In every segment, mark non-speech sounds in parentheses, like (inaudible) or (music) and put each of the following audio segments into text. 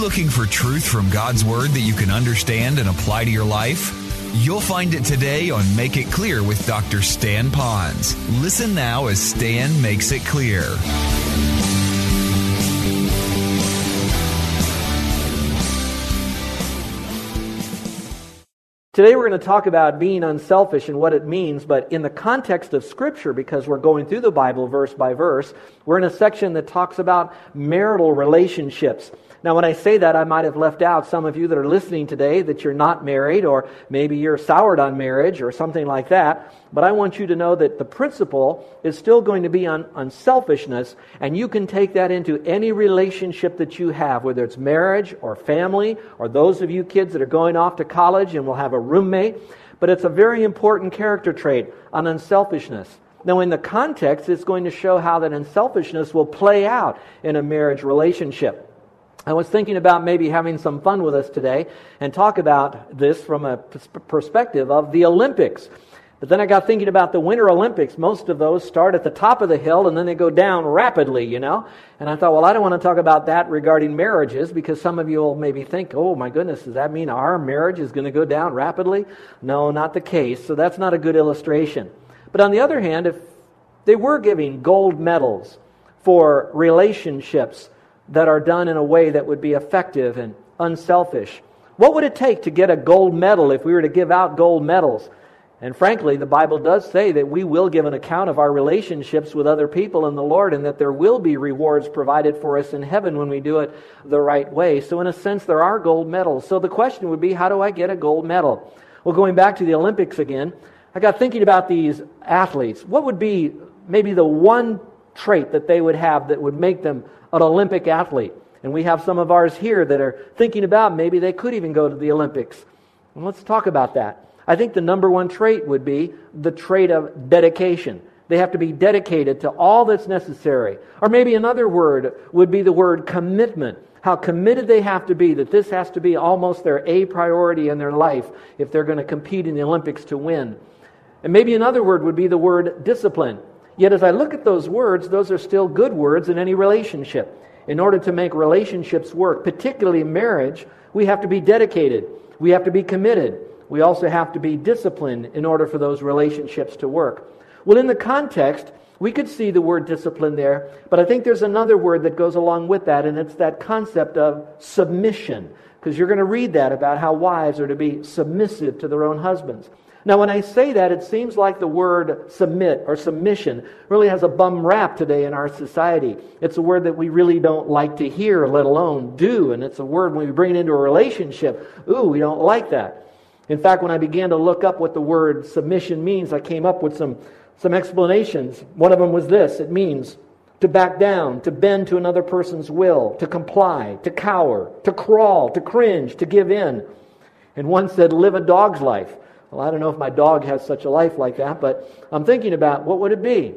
looking for truth from God's Word that you can understand and apply to your life? You'll find it today on Make It Clear with Dr. Stan Ponz. Listen now as Stan makes it clear. Today we're going to talk about being unselfish and what it means, but in the context of Scripture, because we're going through the Bible verse by verse, we're in a section that talks about marital relationships. Now, when I say that, I might have left out some of you that are listening today that you're not married, or maybe you're soured on marriage, or something like that. But I want you to know that the principle is still going to be on unselfishness, and you can take that into any relationship that you have, whether it's marriage or family, or those of you kids that are going off to college and will have a roommate. But it's a very important character trait on unselfishness. Now, in the context, it's going to show how that unselfishness will play out in a marriage relationship. I was thinking about maybe having some fun with us today and talk about this from a perspective of the Olympics. But then I got thinking about the Winter Olympics. Most of those start at the top of the hill and then they go down rapidly, you know? And I thought, well, I don't want to talk about that regarding marriages because some of you will maybe think, oh my goodness, does that mean our marriage is going to go down rapidly? No, not the case. So that's not a good illustration. But on the other hand, if they were giving gold medals for relationships, that are done in a way that would be effective and unselfish. What would it take to get a gold medal if we were to give out gold medals? And frankly, the Bible does say that we will give an account of our relationships with other people in the Lord and that there will be rewards provided for us in heaven when we do it the right way. So, in a sense, there are gold medals. So, the question would be how do I get a gold medal? Well, going back to the Olympics again, I got thinking about these athletes. What would be maybe the one trait that they would have that would make them an Olympic athlete. And we have some of ours here that are thinking about maybe they could even go to the Olympics. And let's talk about that. I think the number one trait would be the trait of dedication. They have to be dedicated to all that's necessary. Or maybe another word would be the word commitment. How committed they have to be that this has to be almost their A priority in their life if they're going to compete in the Olympics to win. And maybe another word would be the word discipline. Yet, as I look at those words, those are still good words in any relationship. In order to make relationships work, particularly marriage, we have to be dedicated. We have to be committed. We also have to be disciplined in order for those relationships to work. Well, in the context, we could see the word discipline there, but I think there's another word that goes along with that, and it's that concept of submission. Because you're going to read that about how wives are to be submissive to their own husbands. Now, when I say that, it seems like the word submit or submission really has a bum rap today in our society. It's a word that we really don't like to hear, let alone do. And it's a word when we bring it into a relationship, ooh, we don't like that. In fact, when I began to look up what the word submission means, I came up with some, some explanations. One of them was this it means to back down, to bend to another person's will, to comply, to cower, to crawl, to cringe, to give in. And one said, live a dog's life. Well, I don't know if my dog has such a life like that, but I'm thinking about what would it be?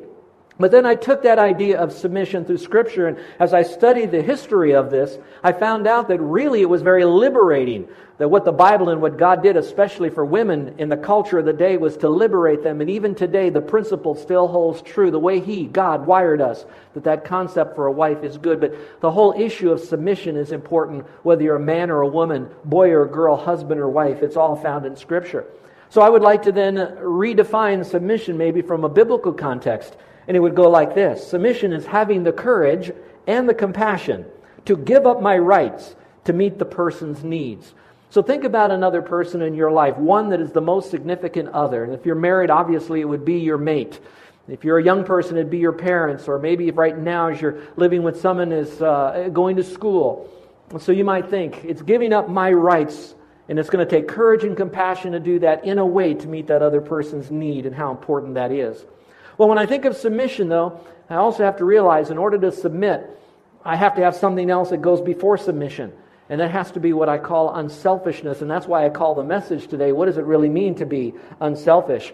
But then I took that idea of submission through Scripture, and as I studied the history of this, I found out that really it was very liberating. That what the Bible and what God did, especially for women in the culture of the day, was to liberate them. And even today, the principle still holds true. The way He, God, wired us, that that concept for a wife is good. But the whole issue of submission is important, whether you're a man or a woman, boy or girl, husband or wife. It's all found in Scripture. So I would like to then redefine submission maybe from a biblical context. And it would go like this Submission is having the courage and the compassion to give up my rights to meet the person's needs. So think about another person in your life, one that is the most significant other. And if you're married, obviously it would be your mate. If you're a young person, it'd be your parents, or maybe right now as you're living with someone is uh, going to school. So you might think, it's giving up my rights and it's going to take courage and compassion to do that in a way to meet that other person's need and how important that is. Well, when I think of submission, though, I also have to realize in order to submit, I have to have something else that goes before submission. And that has to be what I call unselfishness. And that's why I call the message today, What does it really mean to be unselfish?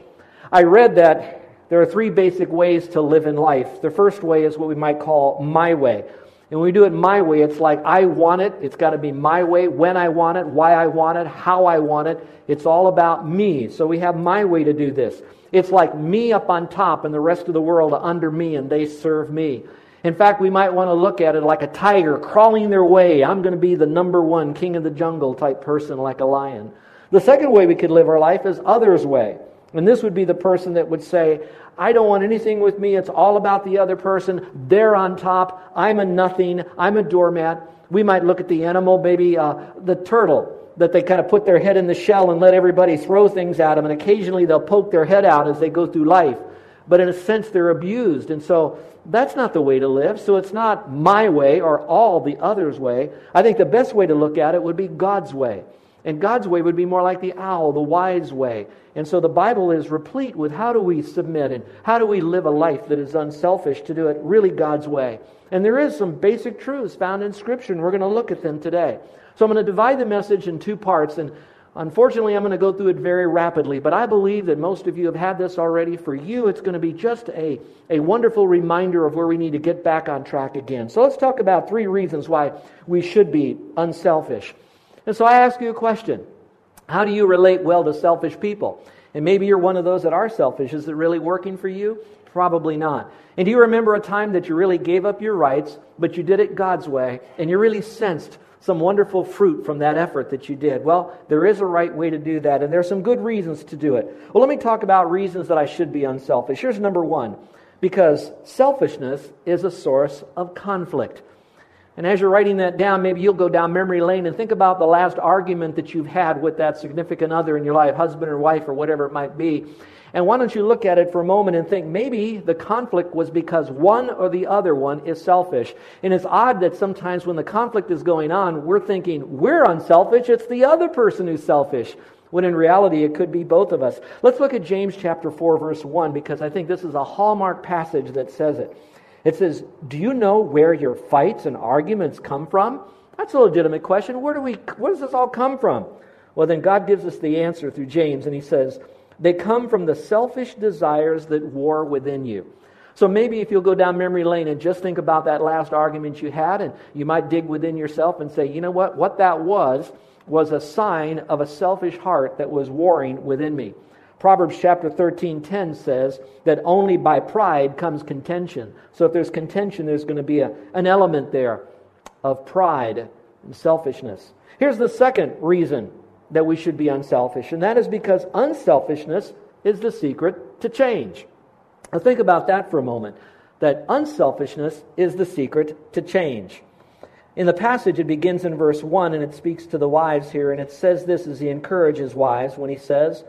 I read that there are three basic ways to live in life. The first way is what we might call my way. And when we do it my way, it's like I want it. It's got to be my way, when I want it, why I want it, how I want it. It's all about me. So we have my way to do this. It's like me up on top and the rest of the world under me and they serve me. In fact, we might want to look at it like a tiger crawling their way. I'm going to be the number one king of the jungle type person like a lion. The second way we could live our life is others' way. And this would be the person that would say, I don't want anything with me. It's all about the other person. They're on top. I'm a nothing. I'm a doormat. We might look at the animal, maybe uh, the turtle, that they kind of put their head in the shell and let everybody throw things at them. And occasionally they'll poke their head out as they go through life. But in a sense, they're abused. And so that's not the way to live. So it's not my way or all the others' way. I think the best way to look at it would be God's way. And God's way would be more like the owl, the wise way. And so the Bible is replete with how do we submit and how do we live a life that is unselfish to do it really God's way. And there is some basic truths found in Scripture, and we're going to look at them today. So I'm going to divide the message in two parts, and unfortunately, I'm going to go through it very rapidly. But I believe that most of you have had this already. For you, it's going to be just a, a wonderful reminder of where we need to get back on track again. So let's talk about three reasons why we should be unselfish. And so I ask you a question How do you relate well to selfish people? And maybe you're one of those that are selfish. Is it really working for you? Probably not. And do you remember a time that you really gave up your rights, but you did it God's way, and you really sensed some wonderful fruit from that effort that you did? Well, there is a right way to do that, and there are some good reasons to do it. Well, let me talk about reasons that I should be unselfish. Here's number one because selfishness is a source of conflict. And as you're writing that down, maybe you'll go down memory lane and think about the last argument that you've had with that significant other in your life, husband or wife or whatever it might be. And why don't you look at it for a moment and think maybe the conflict was because one or the other one is selfish. And it's odd that sometimes when the conflict is going on, we're thinking we're unselfish, it's the other person who's selfish. When in reality, it could be both of us. Let's look at James chapter 4, verse 1, because I think this is a hallmark passage that says it. It says, Do you know where your fights and arguments come from? That's a legitimate question. Where, do we, where does this all come from? Well, then God gives us the answer through James, and he says, They come from the selfish desires that war within you. So maybe if you'll go down memory lane and just think about that last argument you had, and you might dig within yourself and say, you know what? What that was, was a sign of a selfish heart that was warring within me. Proverbs chapter 13:10 says that only by pride comes contention. So if there's contention, there's going to be a, an element there of pride and selfishness. Here's the second reason that we should be unselfish, and that is because unselfishness is the secret to change. Now think about that for a moment. That unselfishness is the secret to change. In the passage, it begins in verse 1 and it speaks to the wives here, and it says this as he encourages wives when he says,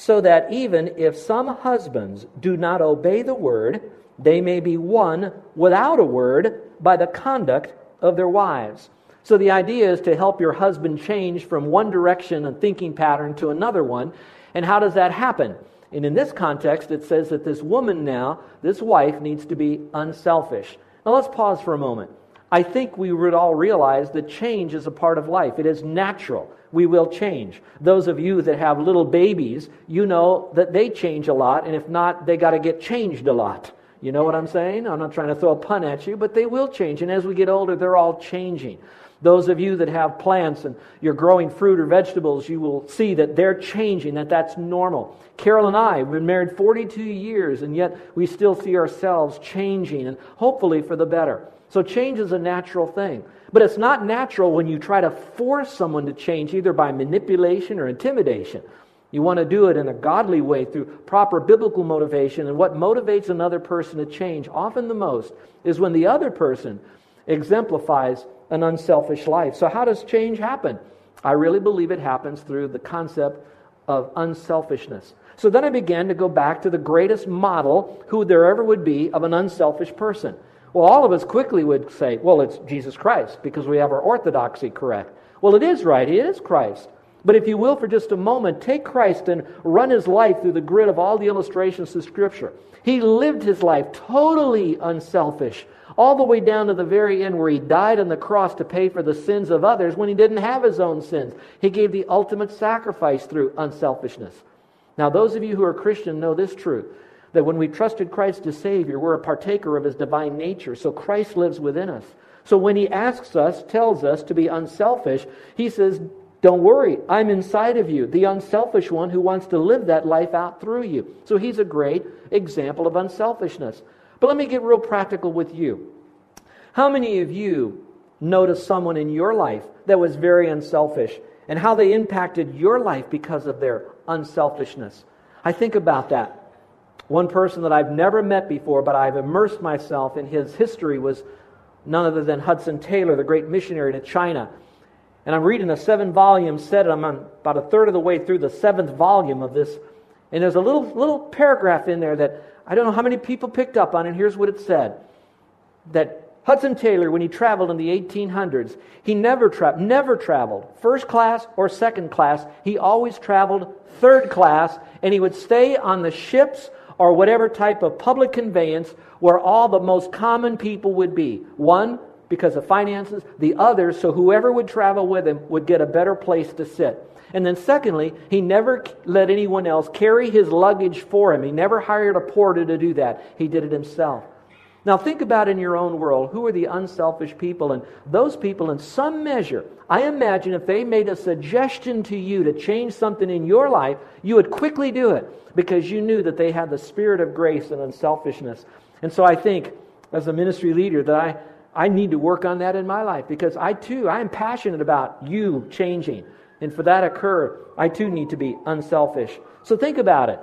so that even if some husbands do not obey the word, they may be won without a word by the conduct of their wives. So the idea is to help your husband change from one direction and thinking pattern to another one. And how does that happen? And in this context, it says that this woman now, this wife, needs to be unselfish. Now let's pause for a moment. I think we would all realize that change is a part of life. It is natural we will change. Those of you that have little babies, you know that they change a lot, and if not, they got to get changed a lot. You know what I'm saying? I'm not trying to throw a pun at you, but they will change. And as we get older, they're all changing. Those of you that have plants and you're growing fruit or vegetables, you will see that they're changing, that that's normal. Carol and I have been married 42 years, and yet we still see ourselves changing, and hopefully for the better. So change is a natural thing. But it's not natural when you try to force someone to change either by manipulation or intimidation. You want to do it in a godly way through proper biblical motivation. And what motivates another person to change, often the most, is when the other person exemplifies an unselfish life. So, how does change happen? I really believe it happens through the concept of unselfishness. So then I began to go back to the greatest model who there ever would be of an unselfish person. Well, all of us quickly would say, well, it's Jesus Christ because we have our orthodoxy correct. Well, it is right. He is Christ. But if you will, for just a moment, take Christ and run his life through the grid of all the illustrations of Scripture. He lived his life totally unselfish, all the way down to the very end where he died on the cross to pay for the sins of others when he didn't have his own sins. He gave the ultimate sacrifice through unselfishness. Now, those of you who are Christian know this truth that when we trusted Christ as Savior, we're a partaker of his divine nature. So Christ lives within us. So when he asks us, tells us to be unselfish, he says, Don't worry, I'm inside of you, the unselfish one who wants to live that life out through you. So he's a great example of unselfishness. But let me get real practical with you. How many of you noticed someone in your life that was very unselfish and how they impacted your life because of their unselfishness? I think about that. One person that I've never met before, but I've immersed myself in his history, was none other than Hudson Taylor, the great missionary to China. And I'm reading a seven volume set, I'm about a third of the way through the seventh volume of this. And there's a little, little paragraph in there that I don't know how many people picked up on, and here's what it said that Hudson Taylor, when he traveled in the 1800s, he never, tra- never traveled first class or second class. He always traveled third class, and he would stay on the ships or whatever type of public conveyance where all the most common people would be. One, because of finances, the other, so whoever would travel with him would get a better place to sit. And then, secondly, he never let anyone else carry his luggage for him. He never hired a porter to do that. He did it himself. Now, think about in your own world who are the unselfish people? And those people, in some measure, I imagine if they made a suggestion to you to change something in your life, you would quickly do it because you knew that they had the spirit of grace and unselfishness. And so I think, as a ministry leader, that I, I need to work on that in my life because I too, I am passionate about you changing. And for that to occur, I too need to be unselfish. So think about it.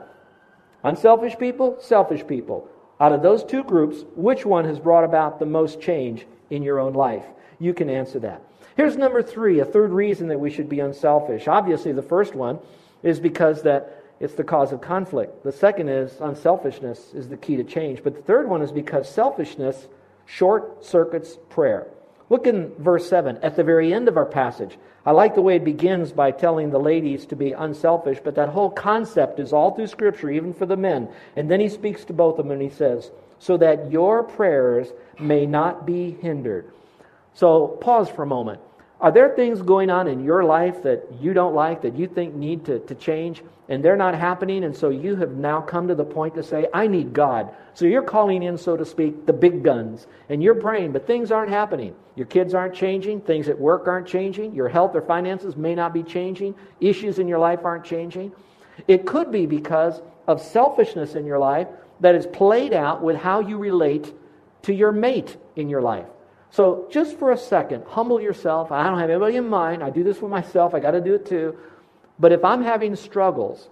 Unselfish people, selfish people. Out of those two groups, which one has brought about the most change in your own life? You can answer that. Here's number three, a third reason that we should be unselfish. Obviously, the first one is because that it's the cause of conflict. The second is unselfishness is the key to change. But the third one is because selfishness short circuits prayer. Look in verse 7 at the very end of our passage. I like the way it begins by telling the ladies to be unselfish, but that whole concept is all through Scripture, even for the men. And then he speaks to both of them and he says, So that your prayers may not be hindered. So pause for a moment. Are there things going on in your life that you don't like, that you think need to, to change, and they're not happening, and so you have now come to the point to say, I need God. So you're calling in, so to speak, the big guns, and you're praying, but things aren't happening. Your kids aren't changing, things at work aren't changing, your health or finances may not be changing, issues in your life aren't changing. It could be because of selfishness in your life that is played out with how you relate to your mate in your life. So, just for a second, humble yourself. I don't have anybody in mind. I do this for myself. I got to do it too. But if I'm having struggles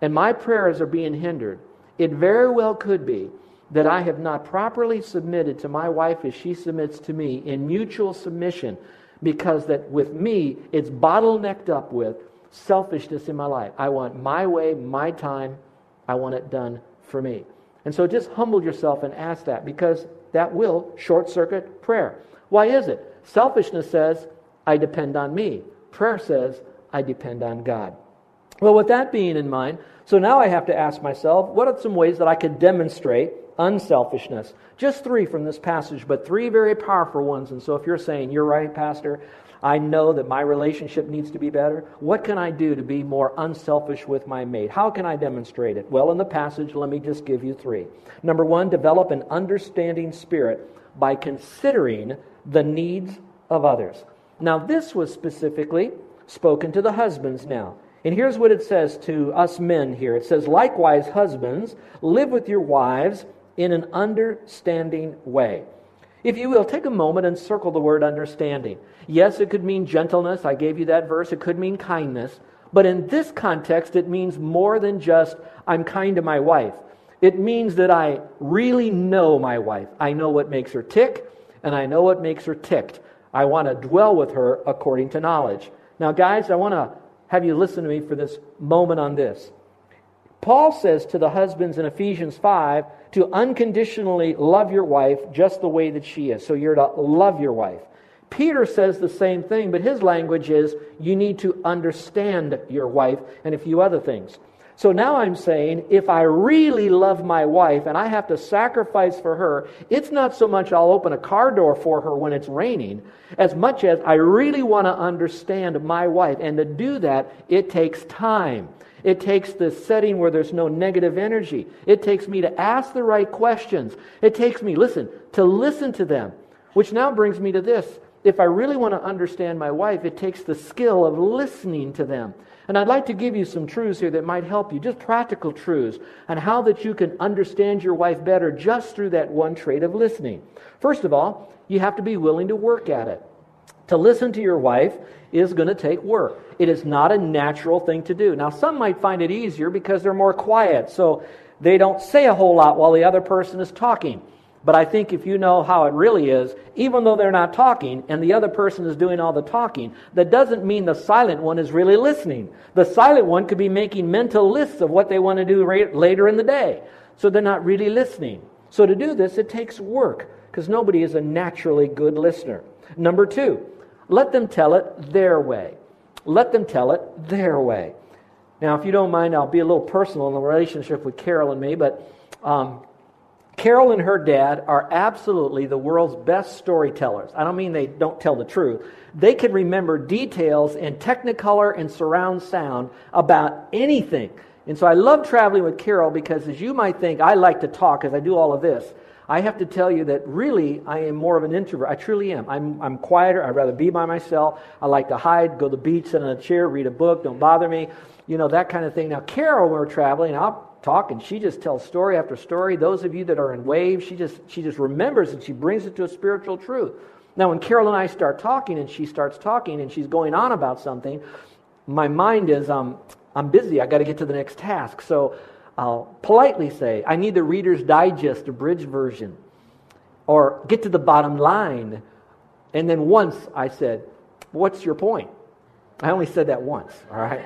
and my prayers are being hindered, it very well could be that I have not properly submitted to my wife as she submits to me in mutual submission because that with me it's bottlenecked up with selfishness in my life. I want my way, my time. I want it done for me. And so just humble yourself and ask that because that will short circuit prayer. Why is it? Selfishness says, I depend on me. Prayer says, I depend on God. Well, with that being in mind, so now I have to ask myself, what are some ways that I could demonstrate unselfishness? Just three from this passage, but three very powerful ones. And so if you're saying, you're right, Pastor, I know that my relationship needs to be better. What can I do to be more unselfish with my mate? How can I demonstrate it? Well, in the passage, let me just give you three. Number one, develop an understanding spirit by considering the needs of others. Now, this was specifically spoken to the husbands now. And here's what it says to us men here it says, Likewise, husbands, live with your wives in an understanding way. If you will, take a moment and circle the word understanding. Yes, it could mean gentleness. I gave you that verse. It could mean kindness. But in this context, it means more than just, I'm kind to my wife. It means that I really know my wife. I know what makes her tick, and I know what makes her ticked. I want to dwell with her according to knowledge. Now, guys, I want to have you listen to me for this moment on this. Paul says to the husbands in Ephesians 5 to unconditionally love your wife just the way that she is. So you're to love your wife. Peter says the same thing, but his language is you need to understand your wife and a few other things. So now I'm saying if I really love my wife and I have to sacrifice for her, it's not so much I'll open a car door for her when it's raining, as much as I really want to understand my wife. And to do that, it takes time. It takes the setting where there's no negative energy. It takes me to ask the right questions. It takes me, listen, to listen to them. Which now brings me to this. If I really want to understand my wife, it takes the skill of listening to them. And I'd like to give you some truths here that might help you, just practical truths on how that you can understand your wife better just through that one trait of listening. First of all, you have to be willing to work at it. To listen to your wife is going to take work. It is not a natural thing to do. Now, some might find it easier because they're more quiet, so they don't say a whole lot while the other person is talking. But I think if you know how it really is, even though they're not talking and the other person is doing all the talking, that doesn't mean the silent one is really listening. The silent one could be making mental lists of what they want to do later in the day. So they're not really listening. So to do this, it takes work because nobody is a naturally good listener. Number two, let them tell it their way. Let them tell it their way. Now, if you don't mind, I'll be a little personal in the relationship with Carol and me, but um, Carol and her dad are absolutely the world's best storytellers. I don't mean they don't tell the truth. They can remember details in technicolor and surround sound about anything. And so I love traveling with Carol because, as you might think, I like to talk as I do all of this. I have to tell you that really I am more of an introvert. I truly am. I'm, I'm quieter. I'd rather be by myself. I like to hide, go to the beach, sit in a chair, read a book, don't bother me, you know, that kind of thing. Now, Carol, when we're traveling, I'll talk and she just tells story after story. Those of you that are in waves, she just she just remembers and she brings it to a spiritual truth. Now when Carol and I start talking and she starts talking and she's going on about something, my mind is um, I'm busy. I got to get to the next task. So I'll politely say, I need the Reader's Digest, abridged version, or get to the bottom line. And then once I said, What's your point? I only said that once, all right?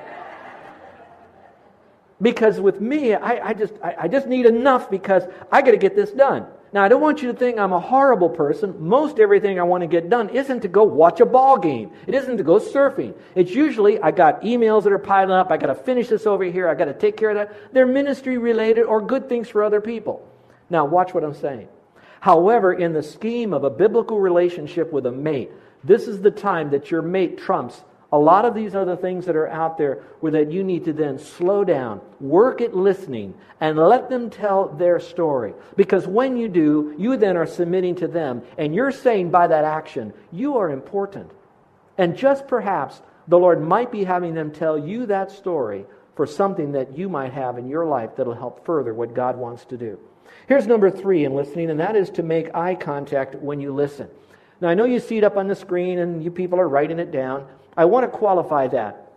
Because with me, I, I just, I, I just need enough because I got to get this done. Now, I don't want you to think I'm a horrible person. Most everything I want to get done isn't to go watch a ball game. It isn't to go surfing. It's usually I got emails that are piling up. I got to finish this over here. I got to take care of that. They're ministry related or good things for other people. Now, watch what I'm saying. However, in the scheme of a biblical relationship with a mate, this is the time that your mate trumps a lot of these other things that are out there where that you need to then slow down, work at listening, and let them tell their story. Because when you do, you then are submitting to them, and you're saying by that action, you are important. And just perhaps the Lord might be having them tell you that story for something that you might have in your life that'll help further what God wants to do. Here's number three in listening, and that is to make eye contact when you listen. Now, I know you see it up on the screen and you people are writing it down. I want to qualify that.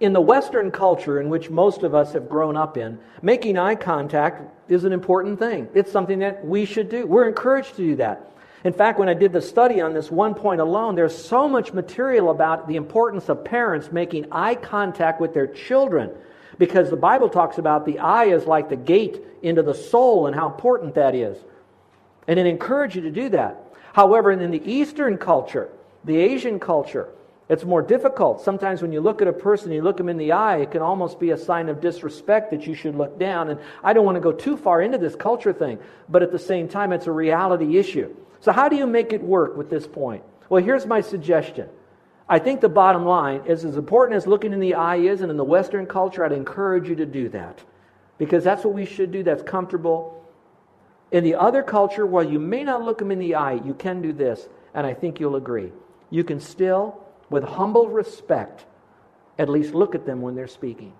In the Western culture in which most of us have grown up in, making eye contact is an important thing. It's something that we should do. We're encouraged to do that. In fact, when I did the study on this one point alone, there's so much material about the importance of parents making eye contact with their children because the Bible talks about the eye is like the gate into the soul and how important that is. And it encourages you to do that. However, in the Eastern culture, the Asian culture, it's more difficult. Sometimes when you look at a person, and you look them in the eye, it can almost be a sign of disrespect that you should look down. And I don't want to go too far into this culture thing, but at the same time, it's a reality issue. So, how do you make it work with this point? Well, here's my suggestion. I think the bottom line is as important as looking in the eye is, and in the Western culture, I'd encourage you to do that because that's what we should do. That's comfortable. In the other culture, while you may not look them in the eye, you can do this, and I think you'll agree. You can still with humble respect, at least look at them when they're speaking.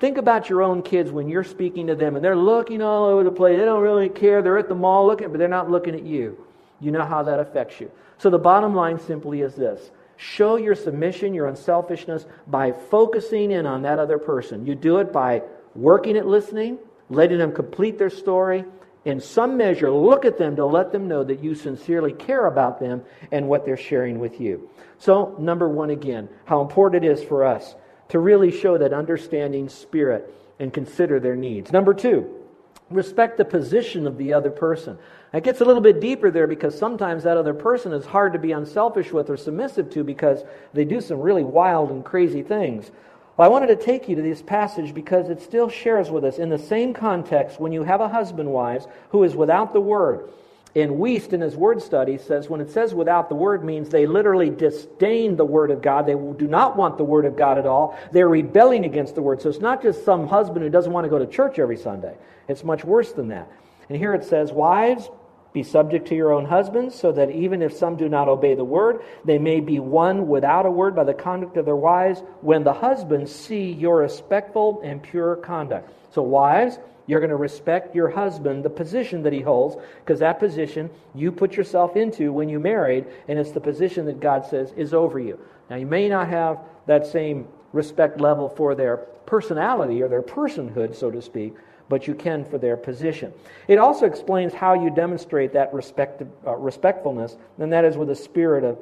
Think about your own kids when you're speaking to them and they're looking all over the place. They don't really care. They're at the mall looking, but they're not looking at you. You know how that affects you. So the bottom line simply is this show your submission, your unselfishness by focusing in on that other person. You do it by working at listening, letting them complete their story, in some measure, look at them to let them know that you sincerely care about them and what they're sharing with you. So, number one again, how important it is for us to really show that understanding spirit and consider their needs. Number two, Respect the position of the other person. It gets a little bit deeper there because sometimes that other person is hard to be unselfish with or submissive to because they do some really wild and crazy things. Well, I wanted to take you to this passage because it still shares with us in the same context when you have a husband, wives, who is without the word. In Wuest, in his word study, says when it says without the word means they literally disdain the word of God. They do not want the word of God at all. They're rebelling against the word. So it's not just some husband who doesn't want to go to church every Sunday. It's much worse than that. And here it says, Wives, be subject to your own husbands, so that even if some do not obey the word, they may be won without a word by the conduct of their wives, when the husbands see your respectful and pure conduct. So, wives, you're going to respect your husband, the position that he holds, because that position you put yourself into when you married, and it's the position that God says is over you. Now, you may not have that same respect level for their personality or their personhood, so to speak, but you can for their position. It also explains how you demonstrate that respect, uh, respectfulness, and that is with a spirit of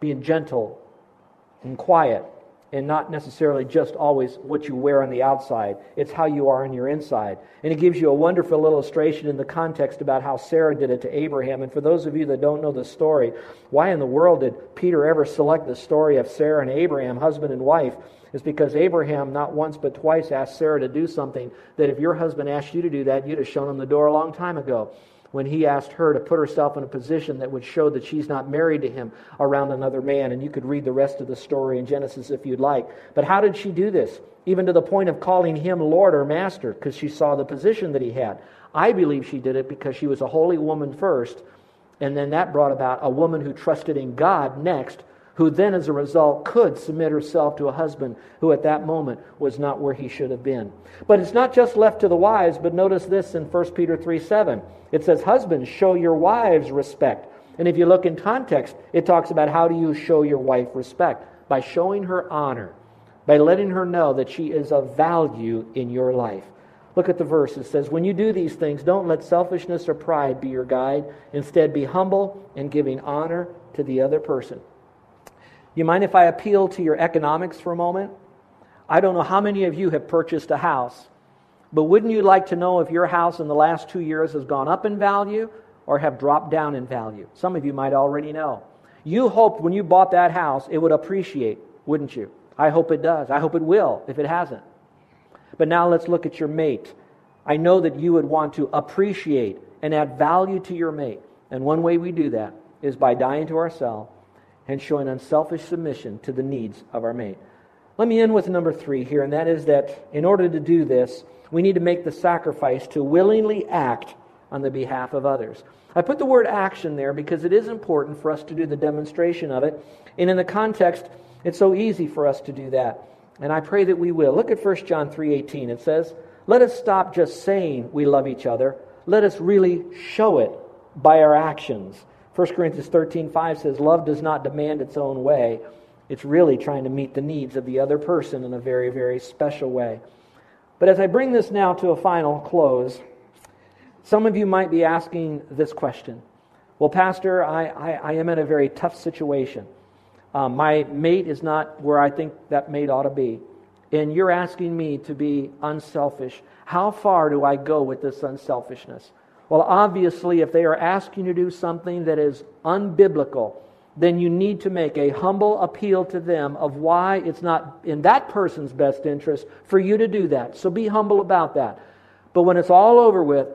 being gentle and quiet, and not necessarily just always what you wear on the outside. It's how you are on your inside. And it gives you a wonderful illustration in the context about how Sarah did it to Abraham. And for those of you that don't know the story, why in the world did Peter ever select the story of Sarah and Abraham, husband and wife? Is because Abraham, not once but twice, asked Sarah to do something that if your husband asked you to do that, you'd have shown him the door a long time ago. When he asked her to put herself in a position that would show that she's not married to him around another man. And you could read the rest of the story in Genesis if you'd like. But how did she do this? Even to the point of calling him Lord or Master, because she saw the position that he had. I believe she did it because she was a holy woman first, and then that brought about a woman who trusted in God next, who then, as a result, could submit herself to a husband who at that moment was not where he should have been. But it's not just left to the wives, but notice this in 1 Peter 3 7. It says, Husbands, show your wives respect. And if you look in context, it talks about how do you show your wife respect? By showing her honor, by letting her know that she is of value in your life. Look at the verse. It says, When you do these things, don't let selfishness or pride be your guide. Instead, be humble and giving honor to the other person. You mind if I appeal to your economics for a moment? I don't know how many of you have purchased a house, but wouldn't you like to know if your house in the last two years has gone up in value or have dropped down in value? Some of you might already know. You hoped when you bought that house it would appreciate, wouldn't you? I hope it does. I hope it will if it hasn't. But now let's look at your mate. I know that you would want to appreciate and add value to your mate. And one way we do that is by dying to ourselves and showing unselfish submission to the needs of our mate. Let me end with number three here, and that is that in order to do this, we need to make the sacrifice to willingly act on the behalf of others. I put the word action there because it is important for us to do the demonstration of it. And in the context, it's so easy for us to do that. And I pray that we will. Look at 1 John 3:18. It says, "Let us stop just saying we love each other. Let us really show it by our actions." 1 Corinthians 13 5 says, Love does not demand its own way. It's really trying to meet the needs of the other person in a very, very special way. But as I bring this now to a final close, some of you might be asking this question Well, Pastor, I, I, I am in a very tough situation. Um, my mate is not where I think that mate ought to be. And you're asking me to be unselfish. How far do I go with this unselfishness? Well, obviously, if they are asking you to do something that is unbiblical, then you need to make a humble appeal to them of why it's not in that person's best interest for you to do that. So be humble about that. But when it's all over with,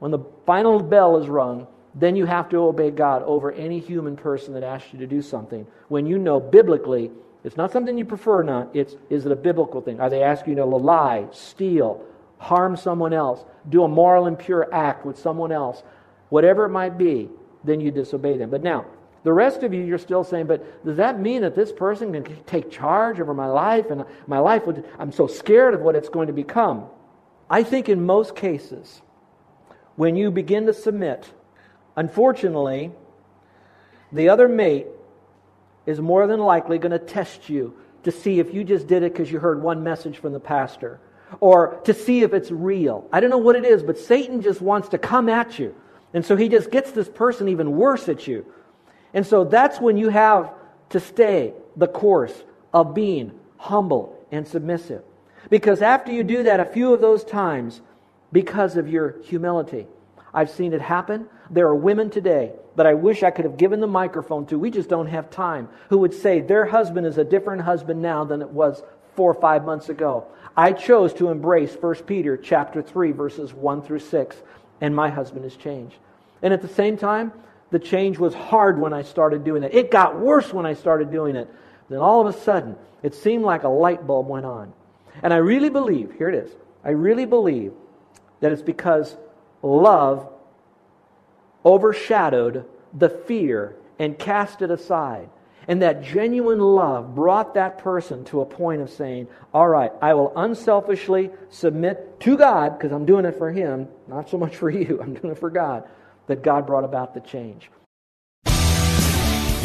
when the final bell is rung, then you have to obey God over any human person that asks you to do something. When you know biblically, it's not something you prefer not, it's is it a biblical thing? Are they asking you to lie, steal, harm someone else, do a moral impure act with someone else, whatever it might be, then you disobey them. But now, the rest of you, you're still saying, but does that mean that this person can take charge over my life and my life would, I'm so scared of what it's going to become? I think in most cases, when you begin to submit, unfortunately, the other mate is more than likely going to test you to see if you just did it because you heard one message from the pastor or to see if it's real. I don't know what it is, but Satan just wants to come at you. And so he just gets this person even worse at you. And so that's when you have to stay the course of being humble and submissive. Because after you do that a few of those times, because of your humility. I've seen it happen. There are women today that I wish I could have given the microphone to. We just don't have time. Who would say their husband is a different husband now than it was four or five months ago. I chose to embrace 1 Peter chapter 3 verses 1 through 6 and my husband has changed. And at the same time, the change was hard when I started doing it. It got worse when I started doing it. Then all of a sudden, it seemed like a light bulb went on. And I really believe, here it is, I really believe that it's because love overshadowed the fear and cast it aside. And that genuine love brought that person to a point of saying, All right, I will unselfishly submit to God, because I'm doing it for Him, not so much for (laughs) you, I'm doing it for God, that God brought about the change.